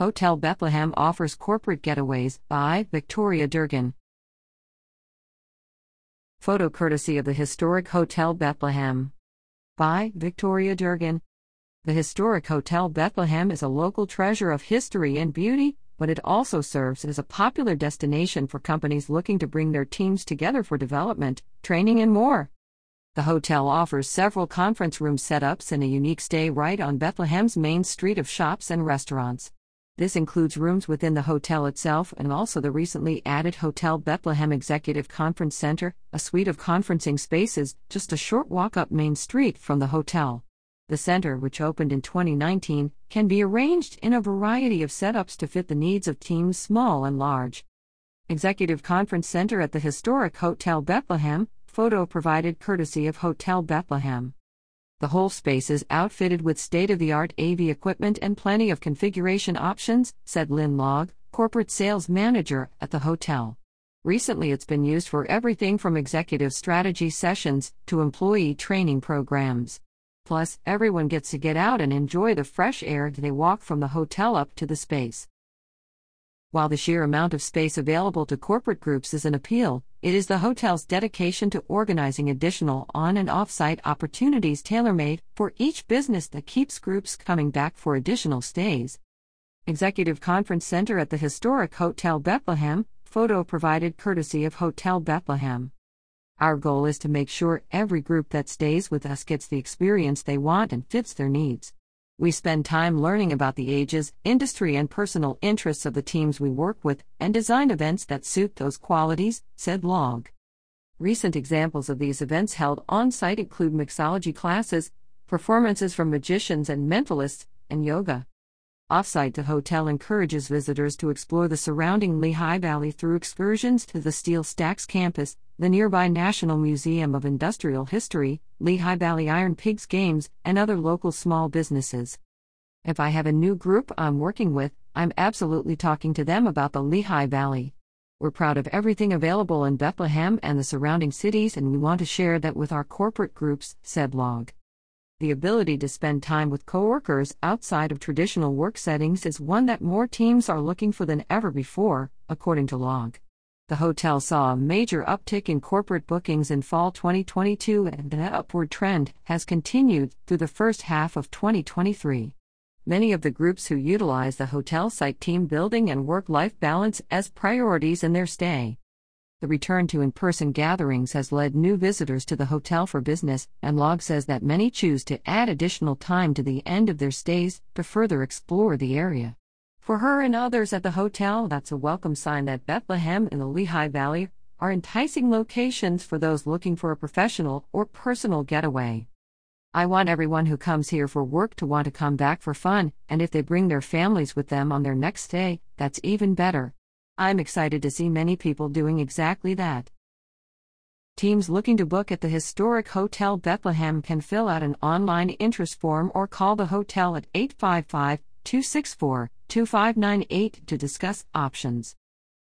Hotel Bethlehem offers corporate getaways by Victoria Durgin. Photo courtesy of the historic Hotel Bethlehem by Victoria Durgin. The historic Hotel Bethlehem is a local treasure of history and beauty, but it also serves as a popular destination for companies looking to bring their teams together for development, training, and more. The hotel offers several conference room setups and a unique stay right on Bethlehem's main street of shops and restaurants. This includes rooms within the hotel itself and also the recently added Hotel Bethlehem Executive Conference Center, a suite of conferencing spaces just a short walk up Main Street from the hotel. The center, which opened in 2019, can be arranged in a variety of setups to fit the needs of teams small and large. Executive Conference Center at the historic Hotel Bethlehem, photo provided courtesy of Hotel Bethlehem. The whole space is outfitted with state of the art AV equipment and plenty of configuration options, said Lynn Log, corporate sales manager at the hotel. Recently, it's been used for everything from executive strategy sessions to employee training programs. Plus, everyone gets to get out and enjoy the fresh air as they walk from the hotel up to the space. While the sheer amount of space available to corporate groups is an appeal, it is the hotel's dedication to organizing additional on and off site opportunities tailor made for each business that keeps groups coming back for additional stays. Executive Conference Center at the historic Hotel Bethlehem, photo provided courtesy of Hotel Bethlehem. Our goal is to make sure every group that stays with us gets the experience they want and fits their needs. We spend time learning about the ages, industry, and personal interests of the teams we work with and design events that suit those qualities, said Log. Recent examples of these events held on site include mixology classes, performances from magicians and mentalists, and yoga. Offsite, the hotel encourages visitors to explore the surrounding Lehigh Valley through excursions to the Steel Stacks campus, the nearby National Museum of Industrial History, Lehigh Valley Iron Pigs Games, and other local small businesses. If I have a new group I'm working with, I'm absolutely talking to them about the Lehigh Valley. We're proud of everything available in Bethlehem and the surrounding cities, and we want to share that with our corporate groups, said Log. The ability to spend time with coworkers outside of traditional work settings is one that more teams are looking for than ever before, according to Log. The hotel saw a major uptick in corporate bookings in fall 2022, and that upward trend has continued through the first half of 2023. Many of the groups who utilize the hotel cite team building and work life balance as priorities in their stay. The return to in person gatherings has led new visitors to the hotel for business, and Log says that many choose to add additional time to the end of their stays to further explore the area. For her and others at the hotel, that's a welcome sign that Bethlehem and the Lehigh Valley are enticing locations for those looking for a professional or personal getaway. I want everyone who comes here for work to want to come back for fun, and if they bring their families with them on their next stay, that's even better. I'm excited to see many people doing exactly that. Teams looking to book at the historic Hotel Bethlehem can fill out an online interest form or call the hotel at 855 264 2598 to discuss options.